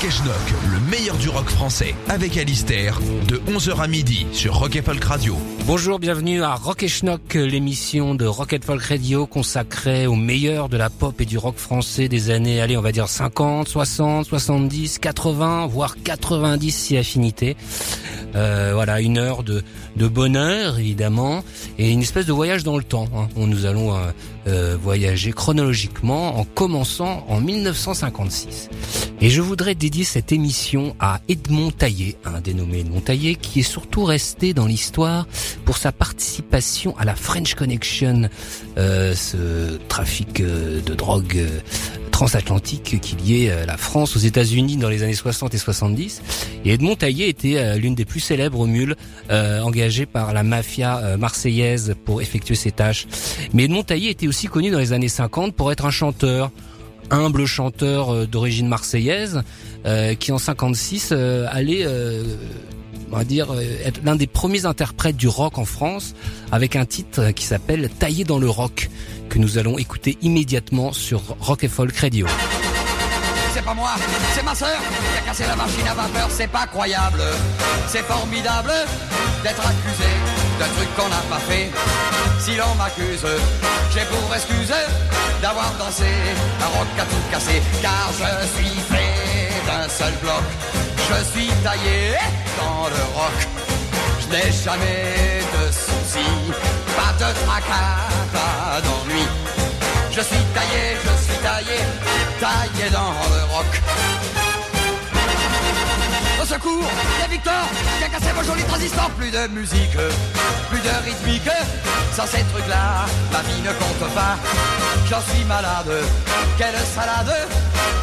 Rock Schnock, le meilleur du rock français, avec Alistair, de 11h à midi sur Rock et Folk Radio. Bonjour, bienvenue à Rock et Schnock, l'émission de Rock and Folk Radio consacrée au meilleur de la pop et du rock français des années, allez, on va dire 50, 60, 70, 80, voire 90 si affinité. Euh, voilà, une heure de, de bonheur évidemment et une espèce de voyage dans le temps. Hein, où nous allons euh, euh, voyager chronologiquement en commençant en 1956. Et je voudrais dédier cette émission à Edmond Taillé, un dénommé Edmond Taillé, qui est surtout resté dans l'histoire pour sa participation à la French Connection, euh, ce trafic euh, de drogue euh, transatlantique qui liait la France aux États-Unis dans les années 60 et 70. Et Edmond Taillé était l'une des plus célèbres mules engagées par la mafia marseillaise pour effectuer ses tâches. Mais Edmond Taillé était aussi connu dans les années 50 pour être un chanteur humble chanteur d'origine marseillaise qui en 56 euh, allait on va dire euh, être l'un des premiers interprètes du rock en France avec un titre qui s'appelle Taillé dans le rock que nous allons écouter immédiatement sur Rock et Folk Radio. C'est pas moi, c'est ma sœur qui a cassé la machine à vapeur, c'est pas croyable. C'est formidable d'être accusé d'un truc qu'on n'a pas fait. Si l'on m'accuse, j'ai pour excuse d'avoir dansé un rock à tout casser. Car je suis fait d'un seul bloc, je suis taillé rock. Je n'ai jamais de soucis, pas de tracas, pas d'ennui. Je suis taillé, je suis taillé, taillé dans le rock. Au secours, a Victor a cassé vos jolis transistors. Plus de musique, plus de rythmique. Sans ces trucs-là, ma vie ne compte pas. J'en suis malade, quelle salade.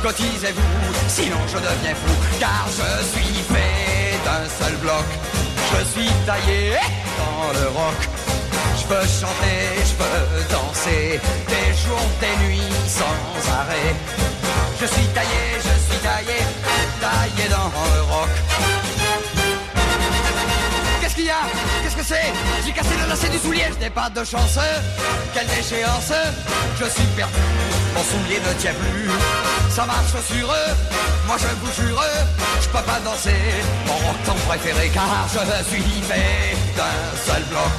Cotisez-vous, sinon je deviens fou. Car je suis fait Je suis taillé dans le rock. Je peux chanter, je peux danser, des jours, des nuits sans arrêt. Je suis taillé, je suis taillé, taillé dans le rock. Qu'est-ce qu'il y a? J'ai cassé le lacet du soulier, je n'ai pas de chance. Quelle déchéance Je suis perdu, mon soulier ne tient plus. Ça marche sur eux, moi je vous jure, je peux pas danser mon rock préféré car je suis fait d'un seul bloc.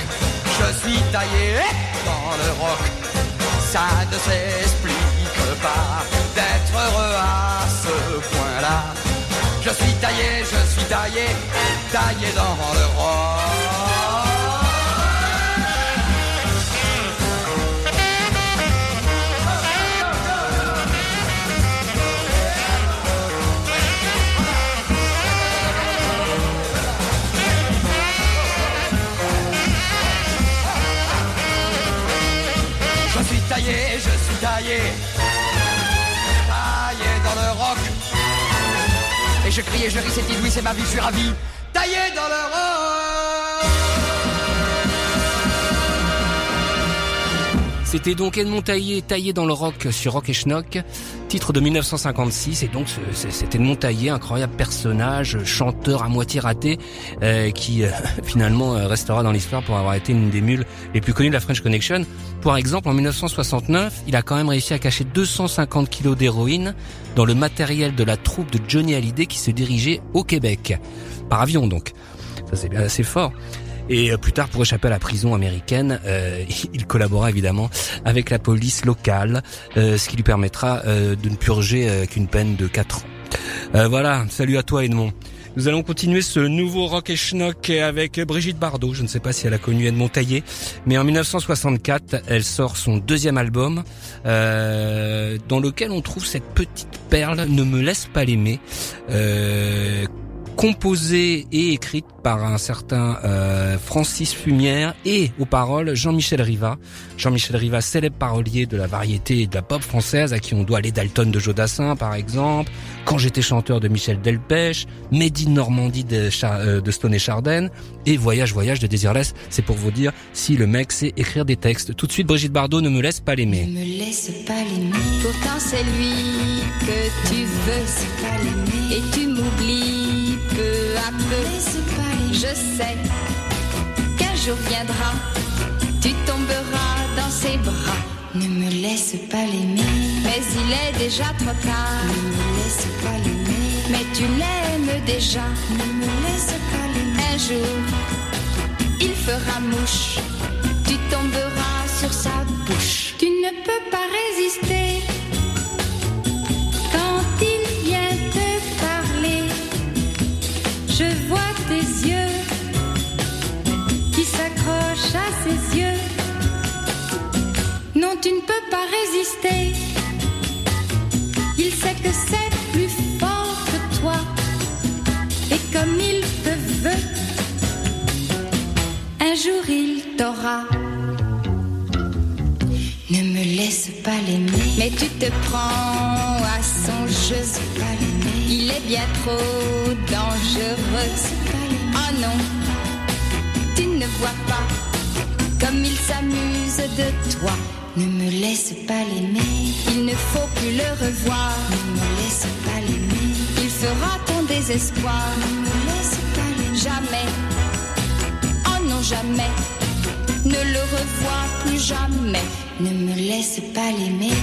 Je suis taillé dans le rock, ça ne s'explique pas d'être heureux à ce point-là. Je suis taillé, je suis taillé, taillé dans le rock. Je suis taillé, je suis taillé, taillé dans le rock. Et je crie et je ris, c'est inouï, c'est ma vie, je suis ravi. Taillé dans le rock. C'était donc Edmond Taillé, taillé dans le rock sur Rock et Schnock, titre de 1956. Et donc ce- c'est- Edmond Taillé, incroyable personnage, chanteur à moitié raté, euh, qui euh, finalement euh, restera dans l'histoire pour avoir été une des mules les plus connues de la French Connection. Pour exemple, en 1969, il a quand même réussi à cacher 250 kilos d'héroïne dans le matériel de la troupe de Johnny Hallyday qui se dirigeait au Québec. Par avion donc. Ça c'est bien assez fort. Et euh, plus tard, pour échapper à la prison américaine, euh, il collabora évidemment avec la police locale, euh, ce qui lui permettra de ne purger qu'une peine de 4 ans. Voilà, salut à toi Edmond. Nous allons continuer ce nouveau rock et schnock avec Brigitte Bardot. Je ne sais pas si elle a connu Edmond Taillé, mais en 1964, elle sort son deuxième album, euh, dans lequel on trouve cette petite perle, Ne me laisse pas l'aimer, composée et écrite par un certain euh, Francis Fumière et aux paroles Jean-Michel Riva. Jean-Michel Riva, célèbre parolier de la variété et de la pop française, à qui on doit les Dalton de Jodassin par exemple, Quand j'étais chanteur de Michel Delpech, Made Normandie de, euh, de Stone et Chardin, et Voyage Voyage de Desireless. C'est pour vous dire si le mec sait écrire des textes. Tout de suite, Brigitte Bardot ne me laisse pas l'aimer. Ne me laisse pas l'aimer, pourtant c'est lui que tu veux, c'est pas l'aimer, et tu m'oublies Je sais qu'un jour viendra, tu tomberas dans ses bras. Ne me laisse pas l'aimer, mais il est déjà trop tard. Ne me laisse pas l'aimer, mais tu l'aimes déjà. Ne me laisse pas l'aimer. Un jour, il fera mouche, tu tomberas sur sa bouche. Tu ne peux pas résister. Tu ne peux pas résister. Il sait que c'est plus fort que toi. Et comme il te veut, un jour il t'aura. Ne me laisse pas l'aimer. Mais tu te prends à son jeu. Il est bien trop dangereux. Oh non, tu ne vois pas comme il s'amuse de toi. Ne me laisse pas l'aimer, il ne faut plus le revoir. Ne me laisse pas l'aimer, il fera ton désespoir. Ne me laisse pas l'aimer, jamais, oh non jamais, ne le revois plus jamais. Ne me laisse pas l'aimer,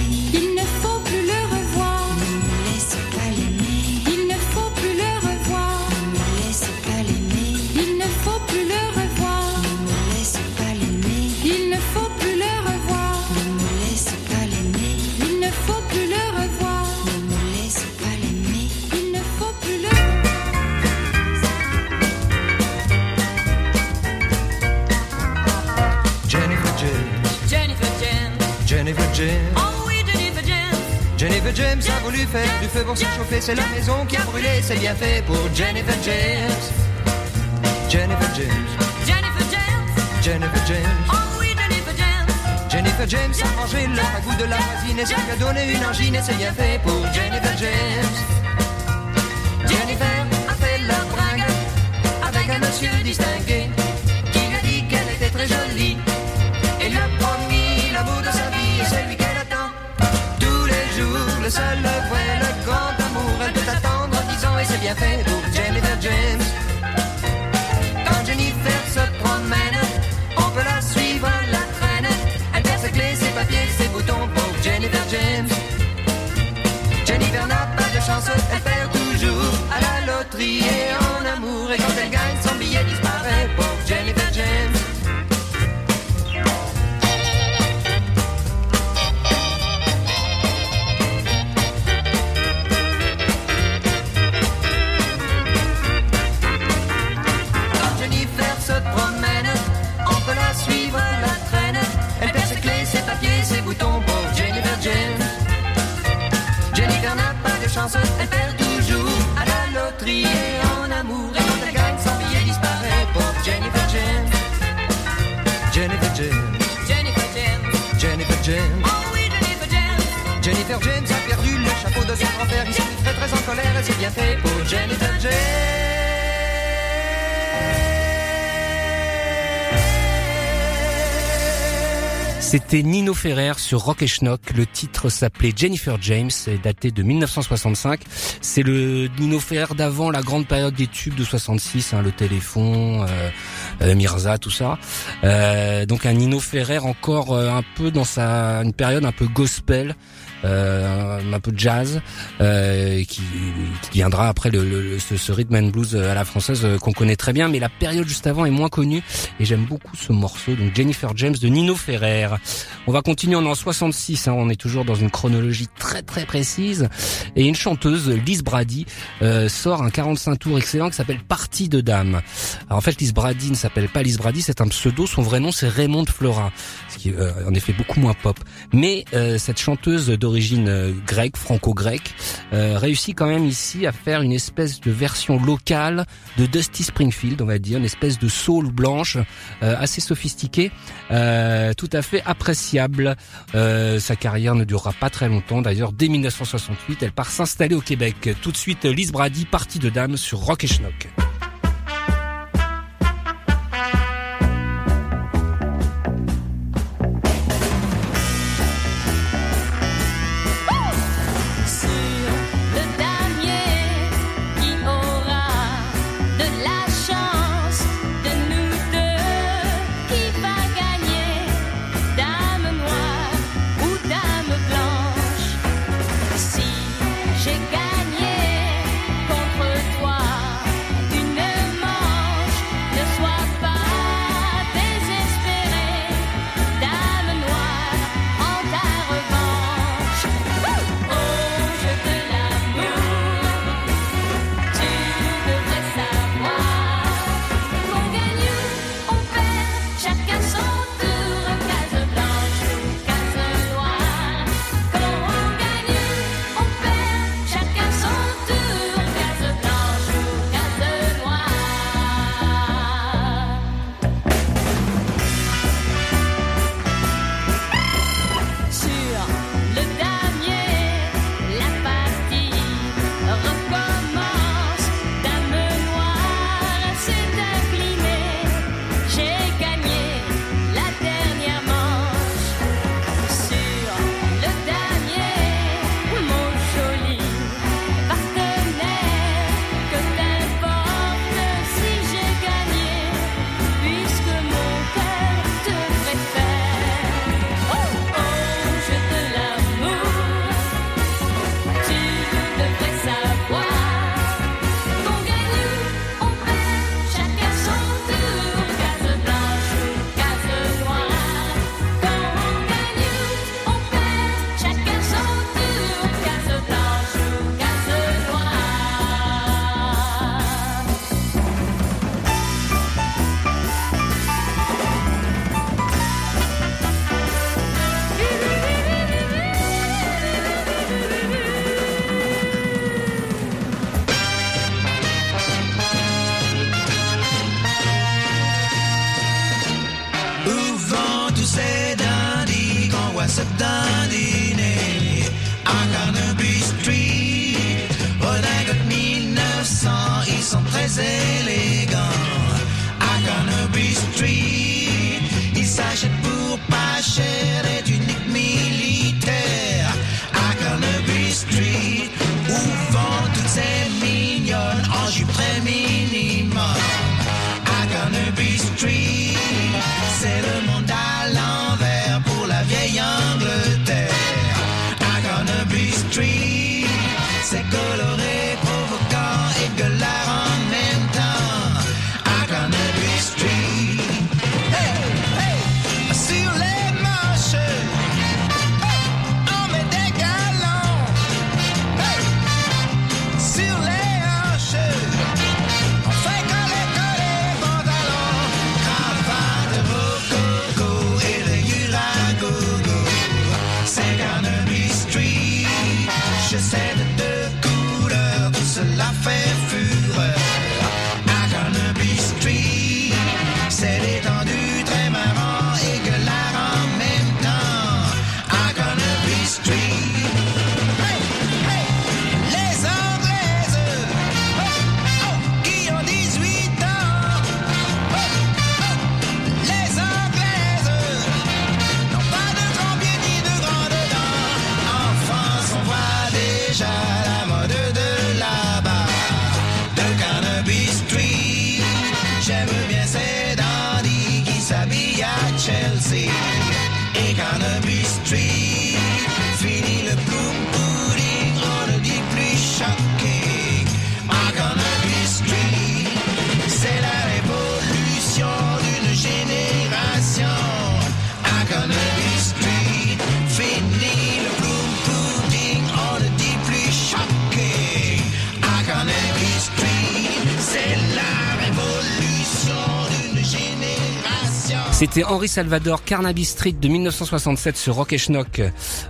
James. Oh oui, Jennifer James. Jennifer James a voulu faire du feu pour se chauffer. C'est la maison qui a brûlé, c'est bien fait pour Jennifer James. Jennifer James. Jennifer James. Jennifer James. Jennifer James a mangé le ragoût de la voisine et ça lui a donné une angine et c'est bien fait pour Jennifer James. Jennifer a fait la bringue avec un monsieur distingué Jennifer James a perdu le chapeau de son grand-père. Il très très en colère et c'est bien fait pour Jennifer James. C'était Nino Ferrer sur Rock et Schnock. Le titre s'appelait Jennifer James daté de 1965. C'est le Nino Ferrer d'avant la grande période des tubes de 66, hein, le téléphone, euh, euh, Mirza, tout ça. Euh, donc un Nino Ferrer encore un peu dans sa une période un peu gospel. Euh, un peu de jazz euh, qui, qui viendra après le, le- ce, ce rhythm and blues à la française euh, qu'on connaît très bien mais la période juste avant est moins connue et j'aime beaucoup ce morceau donc Jennifer James de Nino Ferrer. On va continuer on est en 66 hein, on est toujours dans une chronologie très très précise et une chanteuse Lise Brady euh, sort un 45 tours excellent qui s'appelle Partie de Dame. Alors en fait Lise Brady ne s'appelle pas Lise Brady c'est un pseudo son vrai nom c'est Raymond Flora ce qui est euh, en effet beaucoup moins pop. Mais euh, cette chanteuse d'origine d'origine euh, grecque, franco-grecque, euh, réussit quand même ici à faire une espèce de version locale de Dusty Springfield, on va dire, une espèce de soul blanche euh, assez sophistiquée, tout à fait appréciable. sa carrière ne durera pas très longtemps, d'ailleurs dès 1968, elle part s'installer au Québec. Tout de suite, Lise Brady, partie de dame sur Rock et Schnock. Henri Salvador, Carnaby Street de 1967 sur Rock et Schnock.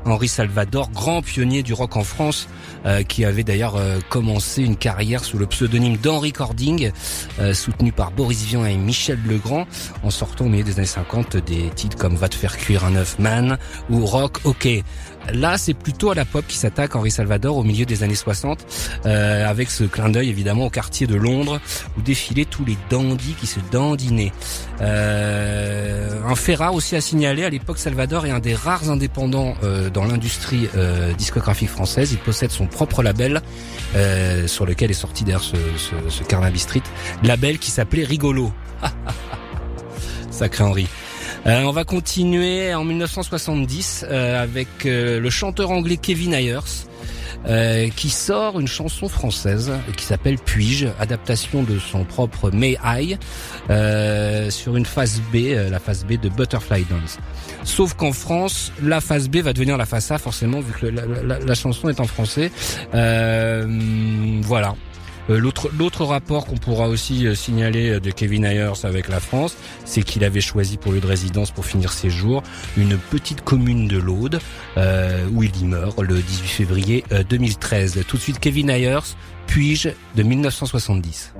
Henri Salvador, grand pionnier du rock en France, euh, qui avait d'ailleurs euh, commencé une carrière sous le pseudonyme d'Henri Cording, euh, soutenu par Boris Vian et Michel Legrand, en sortant au milieu des années 50 des titres comme Va te faire cuire un œuf man ou Rock OK. Là, c'est plutôt à la pop qui s'attaque Henri Salvador au milieu des années 60, euh, avec ce clin d'œil évidemment au quartier de Londres où défilaient tous les dandys qui se dandinaient. Euh, un fait aussi à signaler, à l'époque Salvador est un des rares indépendants euh, dans l'industrie euh, discographique française. Il possède son propre label euh, sur lequel est sorti d'ailleurs ce, ce, ce Carnaby Street, label qui s'appelait Rigolo. Sacré Henri. Euh, on va continuer en 1970 euh, avec euh, le chanteur anglais Kevin Ayers. euh, qui sort une chanson française qui s'appelle Puis-je, adaptation de son propre May I, euh, sur une phase B, la phase B de Butterfly Dance. Sauf qu'en France, la phase B va devenir la phase A forcément vu que la, chanson est en français. Voilà. Euh, L'autre rapport qu'on pourra aussi euh, signaler euh, de Kevin Ayers avec la France, c'est qu'il avait choisi pour lieu de résidence pour finir ses jours une petite commune de l'Aude où il y meurt le 18 février euh, 2013. Tout de suite Kevin Ayers, puis-je de 1970.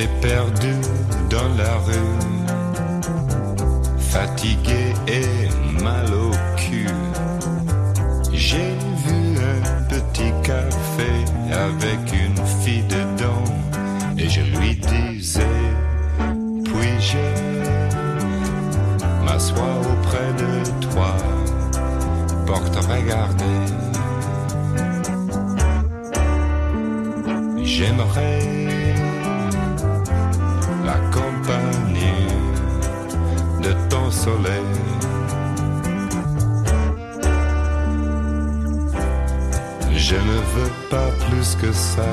J'étais perdu dans la rue, fatigué et mal au cul. J'ai vu un petit café avec une fille dedans et je lui disais, puis-je m'asseoir auprès de toi pour te regarder. J'aimerais Je ne veux pas plus que ça.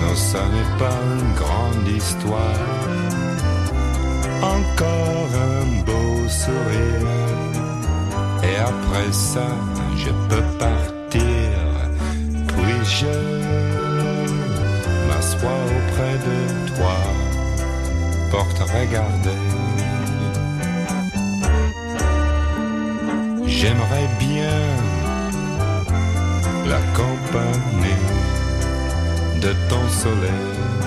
Non, ça n'est pas une grande histoire. Encore un beau sourire. Et après ça, je peux partir. Puis-je m'assois auprès de toi? Pour te J'aimerais bien la compagnie de ton soleil.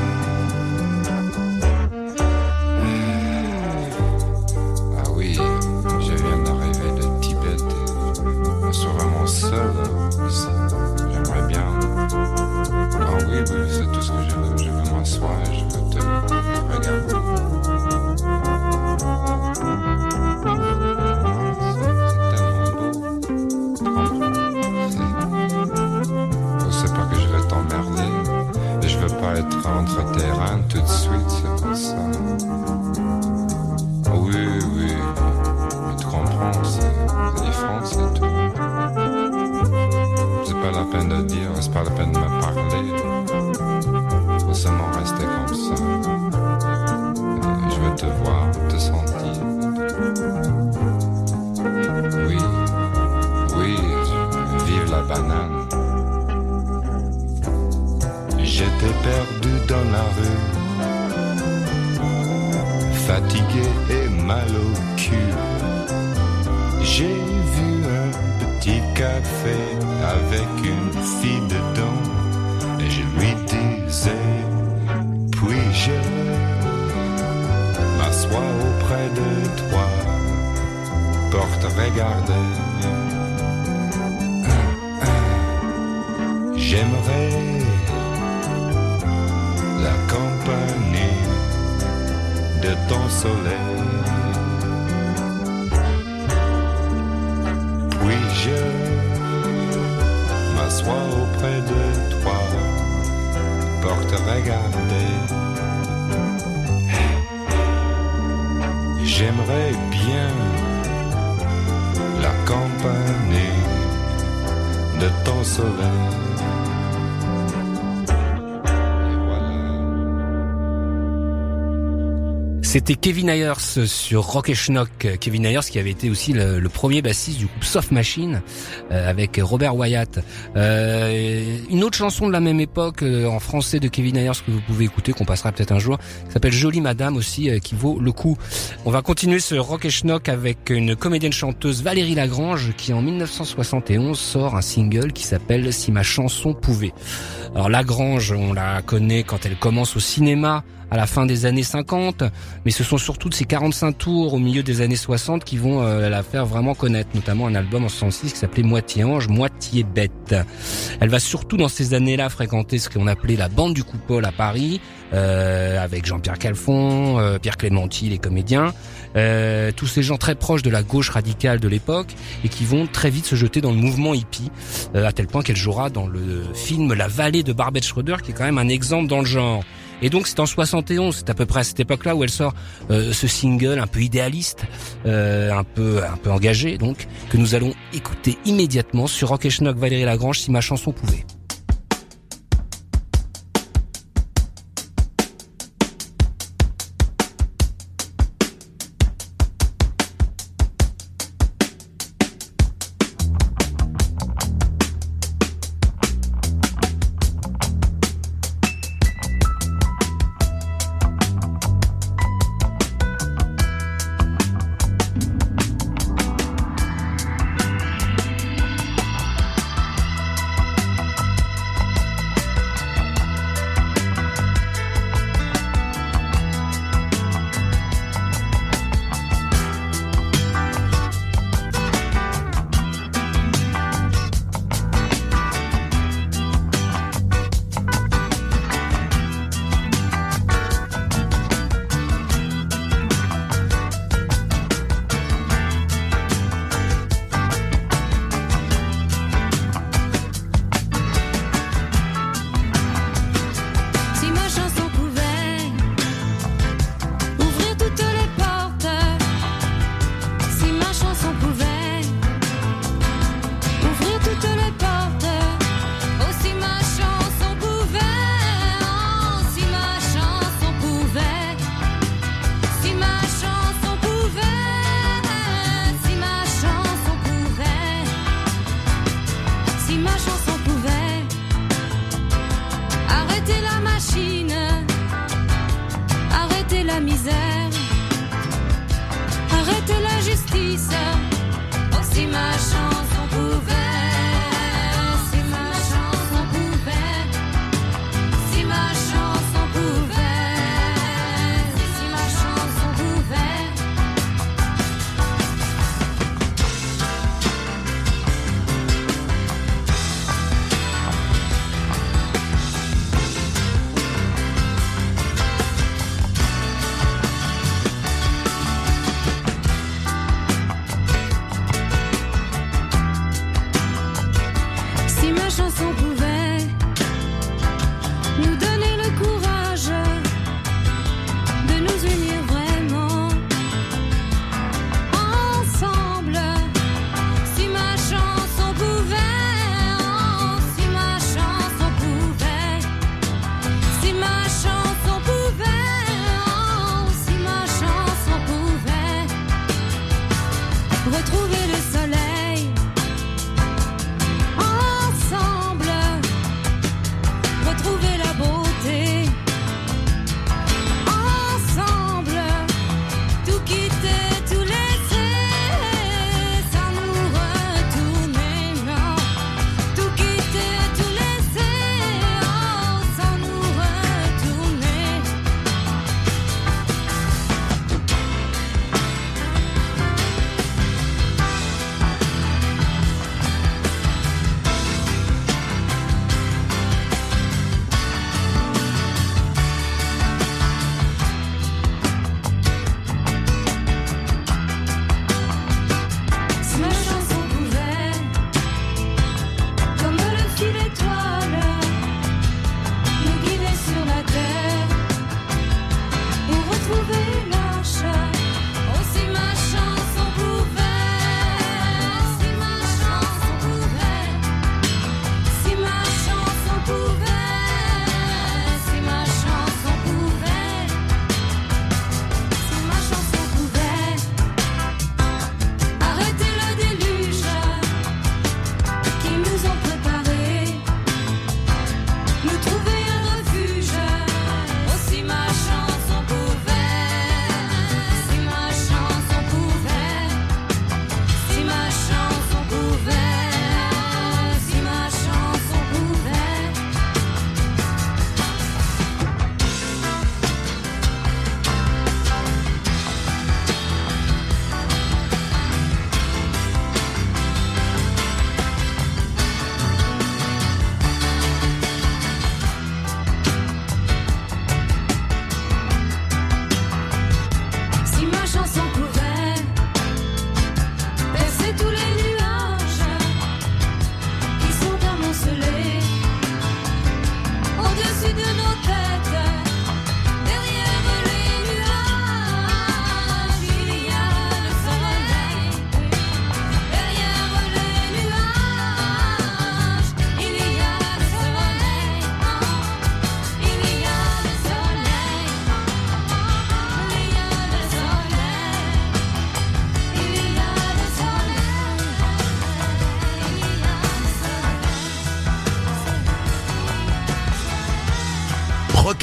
Fatigué et mal au cul. J'ai vu un petit café avec une fille dedans et je lui disais, puis-je m'asseoir auprès de toi? Pour te regarder. J'aimerais soleil. Puis-je m'asseoir auprès de toi pour te regarder J'aimerais bien la compagnie de ton soleil. C'était Kevin Ayers sur Rock et Schnock. Kevin Ayers qui avait été aussi le, premier bassiste du groupe Soft Machine euh, avec Robert Wyatt. Euh, une autre chanson de la même époque euh, en français de Kevin Ayers que vous pouvez écouter, qu'on passera peut-être un jour, s'appelle Jolie Madame aussi, euh, qui vaut le coup. On va continuer ce Rock et Schnock avec une comédienne chanteuse Valérie Lagrange qui en 1971 sort un single qui s'appelle Si ma chanson pouvait. Alors Lagrange, on la connaît quand elle commence au cinéma à la fin des années 50, mais ce sont surtout ces 45 tours au milieu des années 60 qui vont euh, la faire vraiment connaître, notamment un album en 66 qui s'appelait Moitié ange, moitié bête. Elle va surtout dans ces années-là fréquenter ce qu'on appelait la bande du coupole à Paris, euh, avec Jean-Pierre Calfon, euh, Pierre Clémenti, les comédiens, euh, tous ces gens très proches de la gauche radicale de l'époque et qui vont très vite se jeter dans le mouvement hippie, euh, à tel point qu'elle jouera dans le film La vallée de Barbet Schroeder, qui est quand même un exemple dans le genre. Et donc c'est en 71, c'est à peu près à cette époque-là où elle sort euh, ce single un peu idéaliste, euh, un peu un peu engagé, donc que nous allons écouter immédiatement sur Rock et Valérie Lagrange si ma chanson pouvait. zistí sa, hoci máš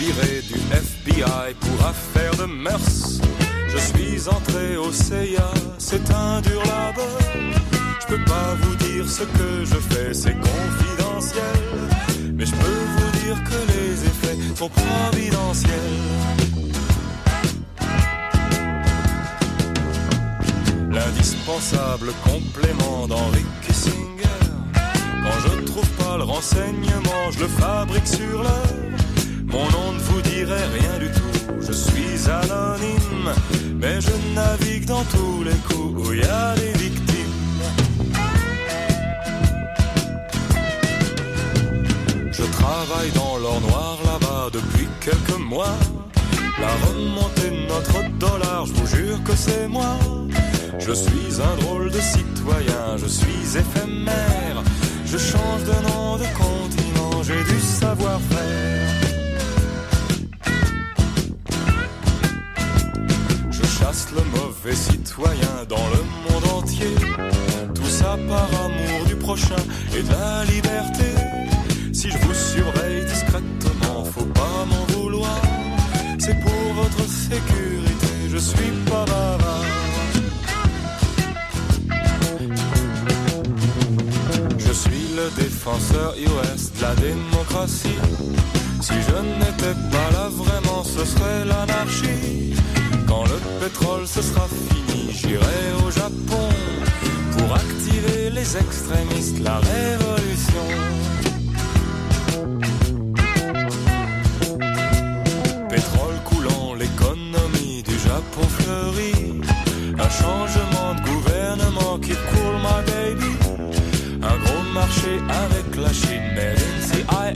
Viré du FBI pour affaire de mœurs. Je suis entré au CIA, c'est un dur labeur. Je peux pas vous dire ce que je fais, c'est confidentiel. Mais je peux vous dire que les effets sont providentiels. L'indispensable complément d'Henry Kissinger. Quand je trouve pas le renseignement, je le fabrique sur l'heure. Mon nom ne vous dirait rien du tout, je suis anonyme, mais je navigue dans tous les coups où il y a des victimes. Je travaille dans l'or noir là-bas depuis quelques mois. La remontée de notre dollar, je vous jure que c'est moi. Je suis un drôle de citoyen, je suis éphémère. Je change de nom, de continent, j'ai du savoir-faire. Le mauvais citoyen dans le monde entier. Tout ça par amour du prochain et de la liberté. Si je vous surveille discrètement, faut pas m'en vouloir. C'est pour votre sécurité, je suis pas bavard. Je suis le défenseur US de la démocratie. Si je n'étais pas là vraiment, ce serait l'anarchie. Quand le pétrole ce sera fini, j'irai au Japon pour activer les extrémistes, la révolution. Pétrole coulant, l'économie du Japon fleurit. Un changement de gouvernement qui coule my baby. Un gros marché avec la Chine, in CIA.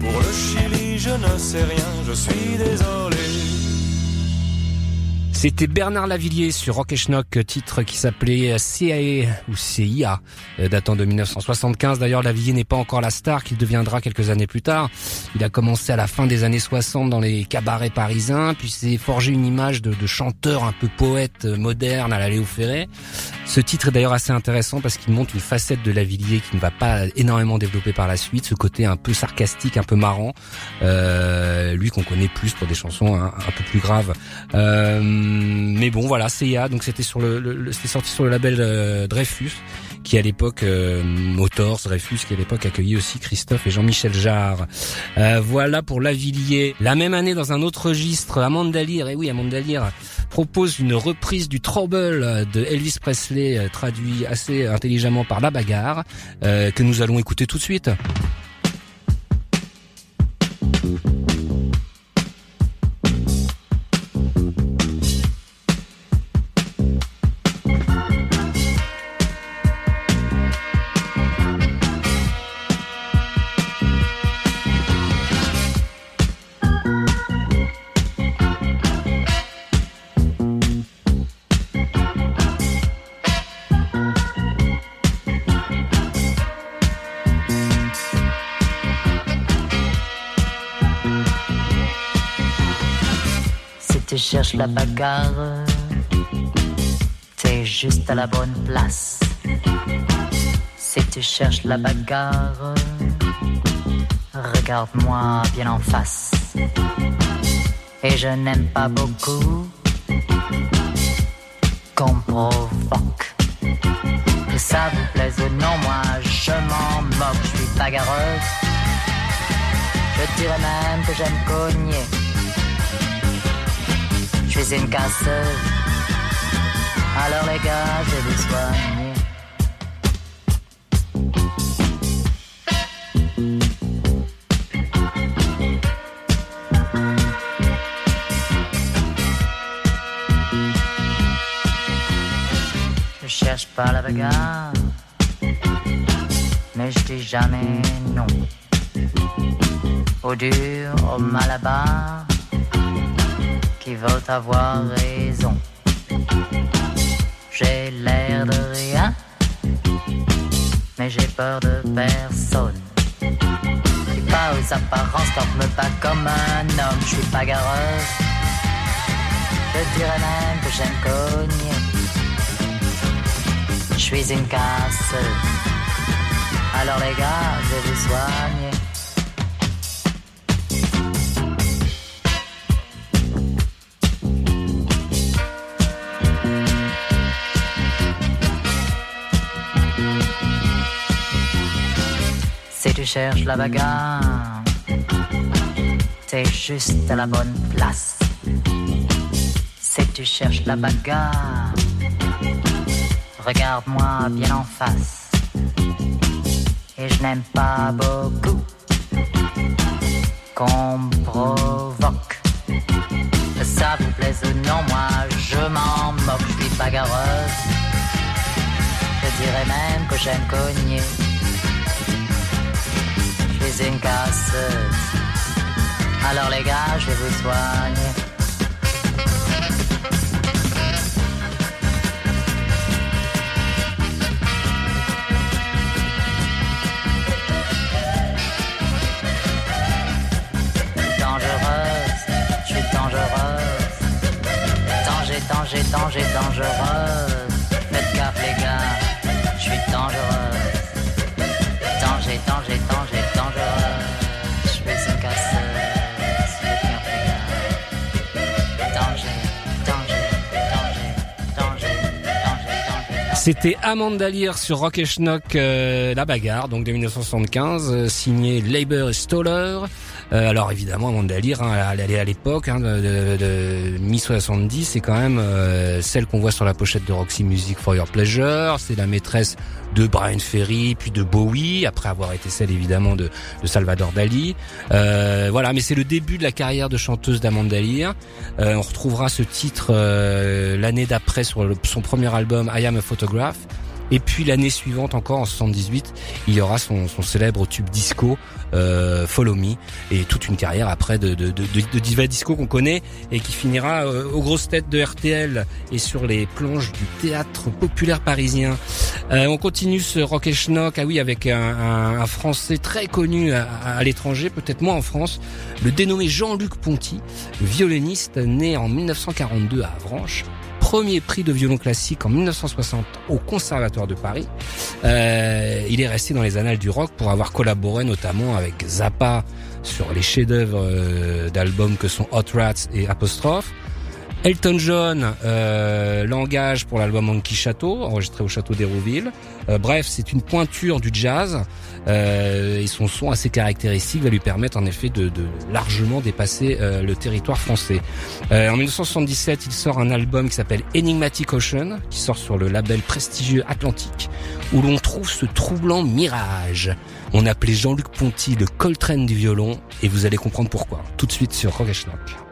Pour le Chili, je ne sais rien, je suis désolé. C'était Bernard Lavillier sur Rock et Schnock, titre qui s'appelait CIA ou CIA, euh, datant de 1975. D'ailleurs, Lavillier n'est pas encore la star qu'il deviendra quelques années plus tard. Il a commencé à la fin des années 60 dans les cabarets parisiens, puis s'est forgé une image de, chanteur un peu poète euh, moderne à la Léo Ferré. Ce titre est d'ailleurs assez intéressant parce qu'il montre une facette de Lavillier qui ne va pas énormément développer par la suite, ce côté un peu sarcastique, un peu marrant. Euh, lui qu'on connaît plus pour des chansons un, un peu plus graves. Euh, mais bon, voilà, CIA. Donc c'était sur le, c'était sorti sur le label euh, Dreyfus, qui à l'époque euh, Motors Dreyfus, qui à l'époque accueillait aussi Christophe et Jean-Michel Jarre. Euh, voilà pour Lavillier. La même année, dans un autre registre, Amanda Lear, et oui, Amanda Lear propose une reprise du Trouble de Elvis Presley, euh, traduit assez intelligemment par La Bagarre, euh, que nous allons écouter tout de suite. Cherches la bagarre, t'es juste à la bonne place. Si tu cherches la bagarre, regarde-moi bien en face. Et je n'aime pas beaucoup qu'on provoque. Que ça vous plaise ou non, moi je m'en moque, je suis bagarreuse. Je dirais même que j'aime cogner je suis une casseuse. Alors les gars, je vous soigne. Je cherche pas la bagarre, mais je dis jamais non. Au dur, au malabar veulent avoir raison. J'ai l'air de rien, mais j'ai peur de personne. Je pas aux apparences, torme pas comme un homme, je suis bagarreuse. Je dirais même que j'aime cogner. Je suis une casseuse. Alors les gars, je vais vous soigner. Tu cherches la bagarre, t'es juste à la bonne place. Si tu cherches la bagarre, regarde-moi bien en face. Et je n'aime pas beaucoup qu'on me provoque. Que ça vous plaise ou non, moi je m'en moque, je suis bagarreuse. Je dirais même que j'aime cogner. Suis une casseuse. Alors les gars, je vous soigner. dangereuse, je suis dangereuse. Danger, danger, danger, dangereuse. C'était Amanda Lear sur Rock et Schnock, euh, La Bagarre, donc de 1975, euh, signé Labor et Stoller. Euh, alors évidemment, Amanda Lear, hein, elle, est à l'époque hein, de, de, de mi-70, c'est quand même euh, celle qu'on voit sur la pochette de Roxy Music for Your Pleasure. C'est la maîtresse de Brian Ferry, puis de Bowie, après avoir été celle évidemment de, de Salvador Dali. Euh, voilà, mais c'est le début de la carrière de chanteuse d'Amanda Lear. Euh, on retrouvera ce titre l'année d'après sur son premier album I Am a Et puis l'année suivante, encore en 78, il y aura son, célèbre tube disco euh, Follow Me et toute une carrière après de, diva disco qu'on connaît et qui finira euh, aux grosses têtes de RTL et sur les planches du théâtre populaire parisien. Euh, on continue ce rock et schnock, ah oui, avec un Français très connu à, à l'étranger, peut-être moins en France, le dénommé Jean-Luc Ponty, violoniste né en 1942 à Avranches premier prix de violon classique en 1960 au Conservatoire de Paris. Euh, il est resté dans les annales du rock pour avoir collaboré notamment avec Zappa sur les chefs-d'œuvre euh, d'albums que sont Hot Rats et Apostrophe. Elton John euh, l'engage pour l'album Monkey Château, enregistré au château d'Hérouville. Euh, bref, c'est une pointure du jazz euh, et son son assez caractéristique va lui permettre en effet de, de largement dépasser euh, le territoire français. Euh, en 1977, il sort un album qui s'appelle Enigmatic Ocean, qui sort sur le label prestigieux Atlantique, où l'on trouve ce troublant mirage. On appelait Jean-Luc Ponty le Coltrane du violon, et vous allez comprendre pourquoi. Tout de suite sur Rock Schnock.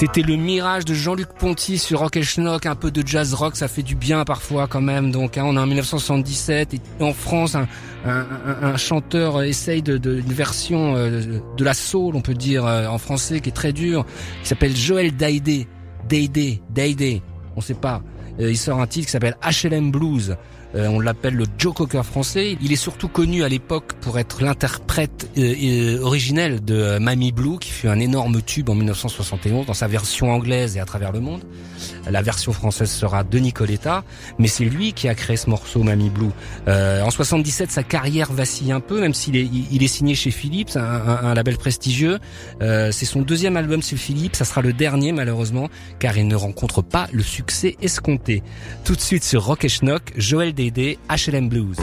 C'était le mirage de Jean-Luc Ponty sur Rock et Schnock, un peu de jazz rock, ça fait du bien parfois quand même. Donc hein, on est en 1977 et en France un, chanteur essaye de, une version euh, de la soul, on peut dire euh, en français, qui est très dur, qui s'appelle Joël Daidé, Daidé, Daidé, on sait pas. Euh, il sort un titre qui s'appelle HLM Blues. Euh, on l'appelle le Joe Cocker français. Il est surtout connu à l'époque pour être l'interprète euh, euh, originel de euh, Mamie Blue, qui fut un énorme tube en 1971 dans sa version anglaise et à travers le monde. La version française sera de Nicoletta, mais c'est lui qui a créé ce morceau Mamie Blue. Euh, en 77, sa carrière vacille un peu, même s'il est, il est signé chez Philips, un, un- un label prestigieux. Euh, c'est son deuxième album chez Philips, ça sera le dernier malheureusement, car il ne rencontre pas le succès escompté. Tout de suite sur Rock et Schnock, Joël Dédé, HLM Blues.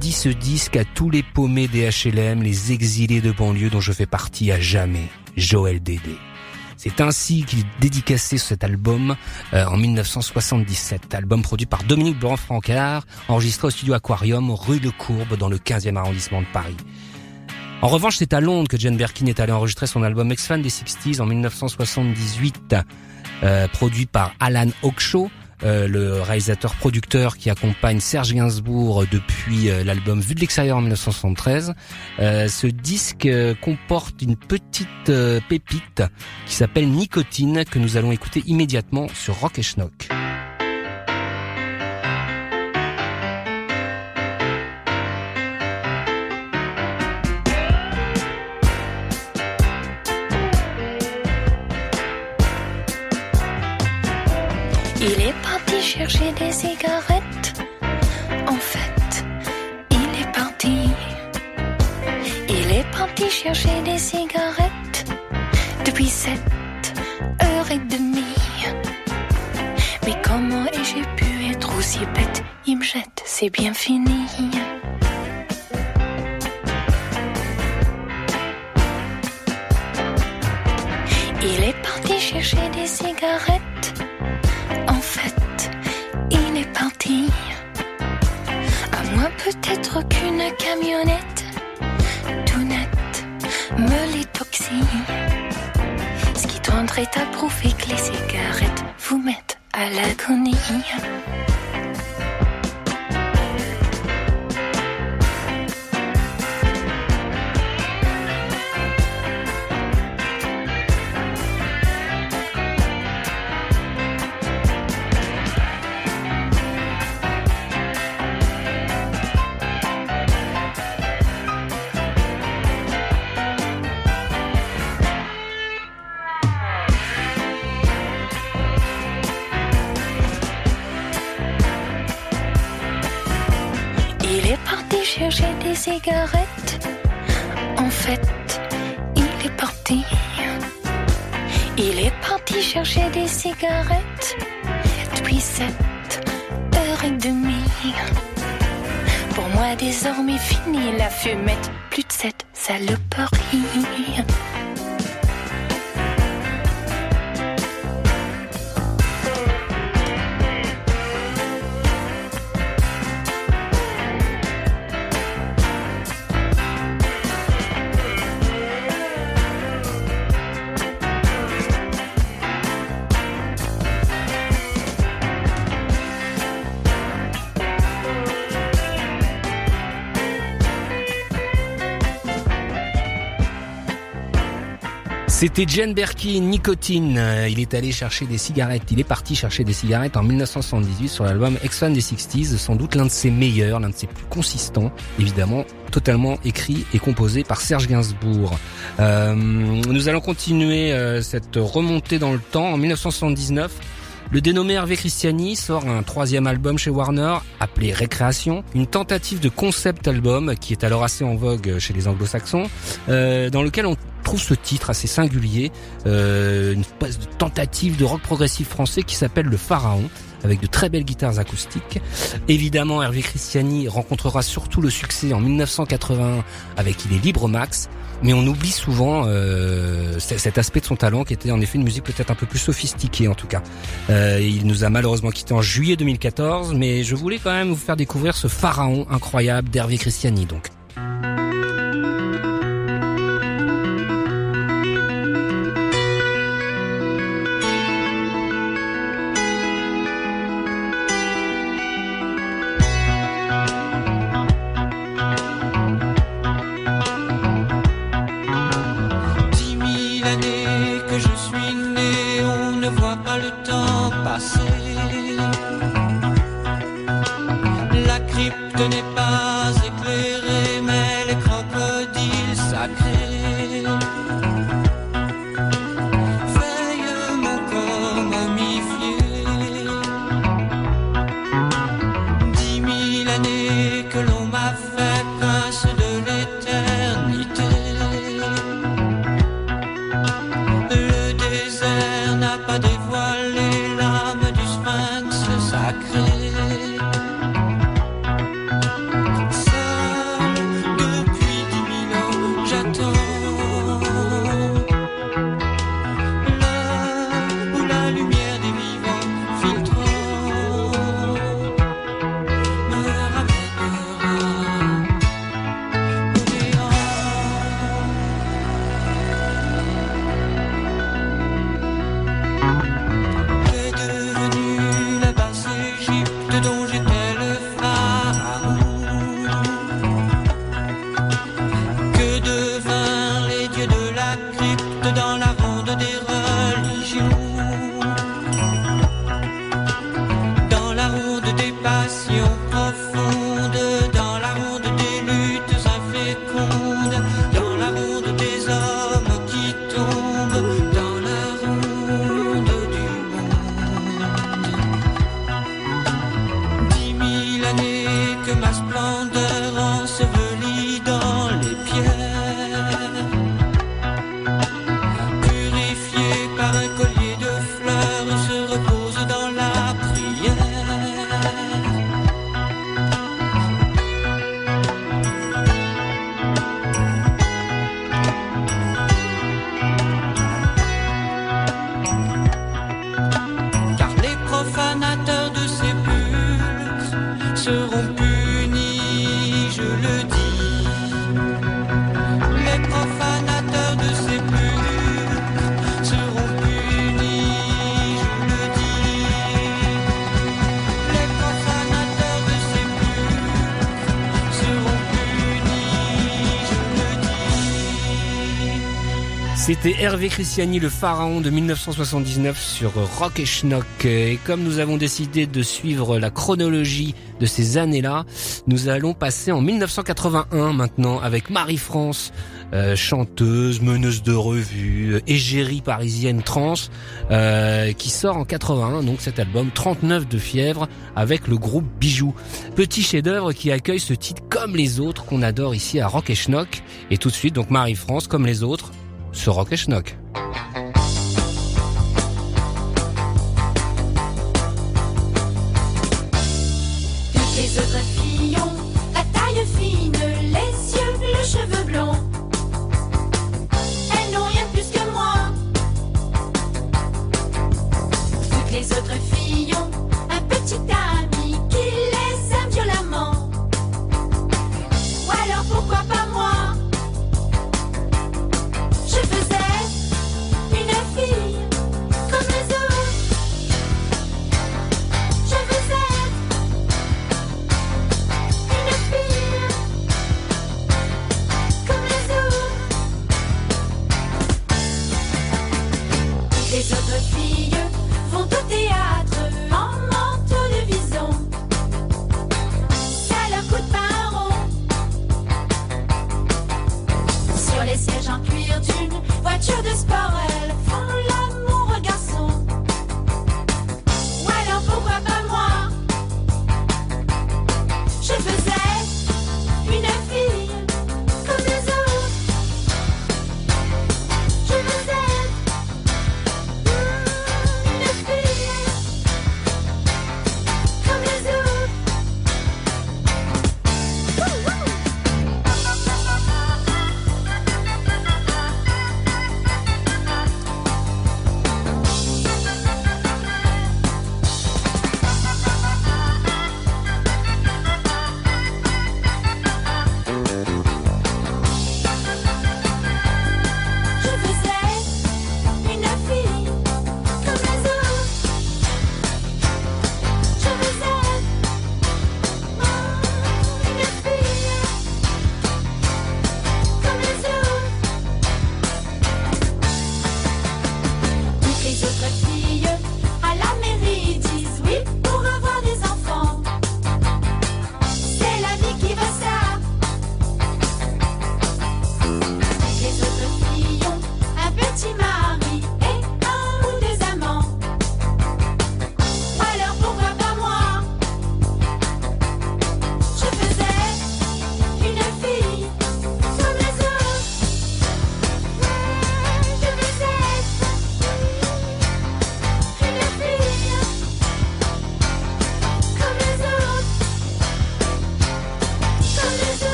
Dédie ce disque à tous les paumés des HLM, les exilés de banlieue dont je fais partie à jamais. Joël Dédé. C'est ainsi qu'il dédicaçait cet album euh, en 1977, album produit par Dominique Blanc-Francard, enregistré au studio Aquarium, rue de Courbe, dans le 15e arrondissement de Paris. En revanche, c'est à Londres que Jane Birkin est allée enregistrer son album Ex-Fan des 60s en 1978, euh, produit par Alan Hawkshaw, euh, le réalisateur-producteur qui accompagne Serge Gainsbourg depuis euh, l'album Vue de l'extérieur en 1973. Euh, ce disque comporte une petite pépite qui s'appelle Nicotine que nous allons écouter immédiatement sur Rock et Schnock. Des cigarettes. En fait, il est parti. Il est parti chercher des cigarettes depuis sept heures et demie. Mais comment ai-je pu être aussi bête? Il me jette, c'est bien fini. Il est parti chercher des cigarettes. Pour moi, désormais fini la fumette. Plus de cette saloperie. C'était Jane Birkin, Nicotine. Euh, Il est allé chercher des cigarettes. Il est parti chercher des cigarettes en 1978 sur l'album Ex-Fan des 60s, sans doute l'un de ses meilleurs, l'un de ses plus consistants, évidemment, totalement écrit et composé par Serge Gainsbourg. Euh, nous allons continuer euh, cette remontée dans le temps. En 1979, le dénommé Hervé Christiani sort un troisième album chez Warner appelé Récréation, une tentative de concept album qui est alors assez en vogue chez les anglo-saxons, euh, dans lequel on trouve ce titre assez singulier, euh, une espèce de tentative de rock progressif français qui s'appelle Le Pharaon avec de très belles guitares acoustiques. Évidemment, Hervé Christiani rencontrera surtout le succès en 1981 avec Il est libre Max, mais on oublie souvent euh, cet aspect de son talent qui était en effet une musique peut-être un peu plus sophistiquée en tout cas. Euh, il nous a malheureusement quitté en juillet 2014, mais je voulais quand même vous faire découvrir ce pharaon incroyable d'Hervé Christiani donc. Années que je suis né, on ne voit pas le temps passer. La crypte n'est C'était Hervé Christiani, le pharaon de 1979 sur Rock et Schnock. Et comme nous avons décidé de suivre la chronologie de ces années-là, nous allons passer en 1981 maintenant avec Marie-France, euh, chanteuse, meneuse de revue, euh, égérie parisienne trans, euh, qui sort en 81, donc cet album 39 de fièvre avec le groupe Bijou. Petit chef-d'œuvre qui accueille ce titre comme les autres qu'on adore ici à Rock et Schnock. Et tout de suite, donc Marie-France, comme les autres, ce Rock et Schnock.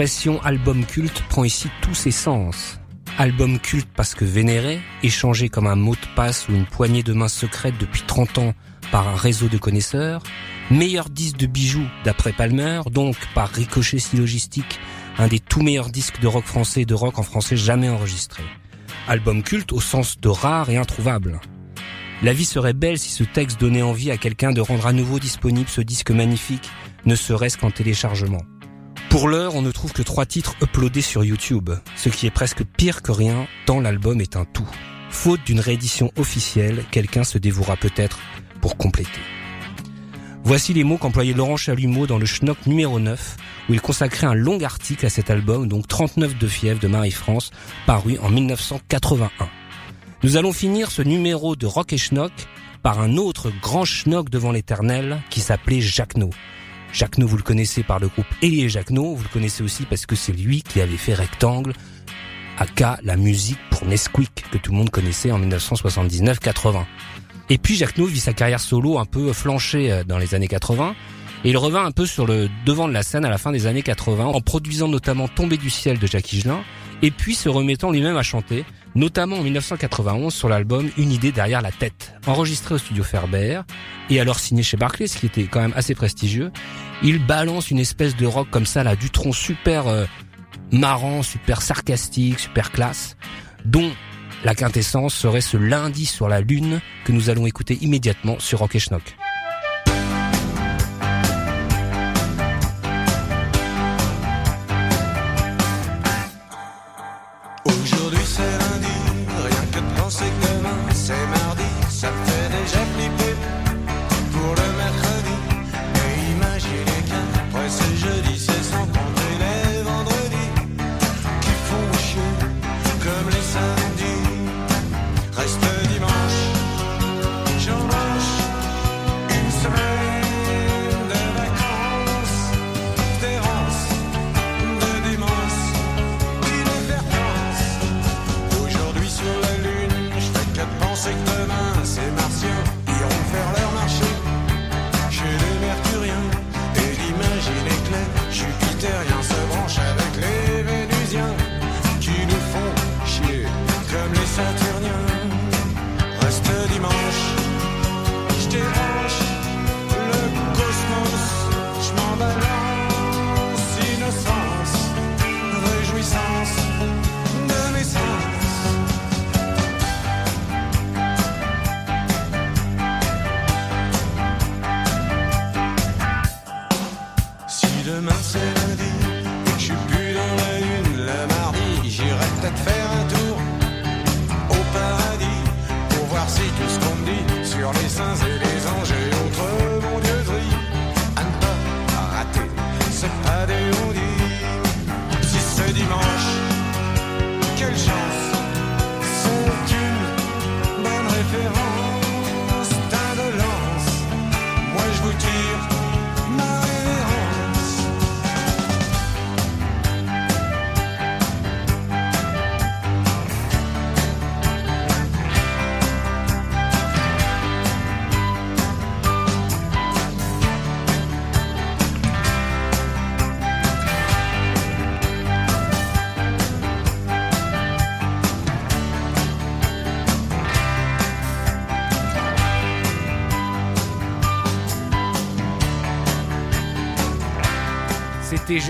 L'expression album culte prend ici tous ses sens. Album culte parce que vénéré, échangé comme un mot de passe ou une poignée de main secrète depuis 30 ans par un réseau de connaisseurs. Meilleur disque de bijoux d'après Palmer, donc par ricochet syllogistique, un des tout meilleurs disques de rock français et de rock en français jamais enregistrés. Album culte au sens de rare et introuvable. La vie serait belle si ce texte donnait envie à quelqu'un de rendre à nouveau disponible ce disque magnifique, ne serait-ce qu'en téléchargement. Pour l'heure, on ne trouve que trois titres uploadés sur YouTube, ce qui est presque pire que rien, tant l'album est un tout. Faute d'une réédition officielle, quelqu'un se dévouera peut-être pour compléter. Voici les mots qu'employait Laurent Chalumeau dans le Schnock numéro 9, où il consacrait un long article à cet album, donc 39 de fièvre de Marie-France, paru en 1981. Nous allons finir ce numéro de Rock et Schnock par un autre grand schnock devant l'éternel qui s'appelait Jacquenot. Jacquenot, vous le connaissez par le groupe Elie et Jacquenot, vous le connaissez aussi parce que c'est lui qui avait fait Rectangle, aka la musique pour Nesquik que tout le monde connaissait en 1979-80. Et puis Jacquenot vit sa carrière solo un peu flanchée euh, dans les années 80 et il revint un peu sur le devant de la scène à la fin des années 80 en produisant notamment Tomber du ciel de Jacques Higelin et puis se remettant lui-même à chanter, notamment en 1991 sur l'album Une idée derrière la tête, enregistré au studio Ferber et alors signé chez Barclays, ce qui était quand même assez prestigieux. Il balance une espèce de rock comme ça là, du tronc super euh, marrant, super sarcastique, super classe, dont la quintessence serait ce lundi sur la lune que nous allons écouter immédiatement sur Rock et Schnock.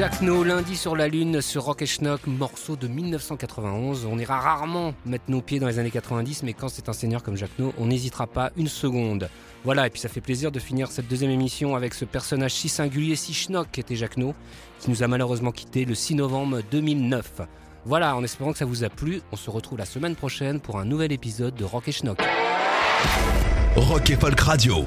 Jacques No, lundi sur la lune sur Rock et Schnock, morceau de 1991. On ira rarement mettre nos pieds dans les années 90, mais quand c'est un seigneur comme Jacques No, on n'hésitera pas une seconde. Voilà, et puis ça fait plaisir de finir cette deuxième émission avec ce personnage si singulier, si schnock qu'était Jacques No, qui nous a malheureusement quitté le 6 novembre 2009. Voilà, en espérant que ça vous a plu, on se retrouve la semaine prochaine pour un nouvel épisode de Rock et Schnock. Rock et Folk Radio.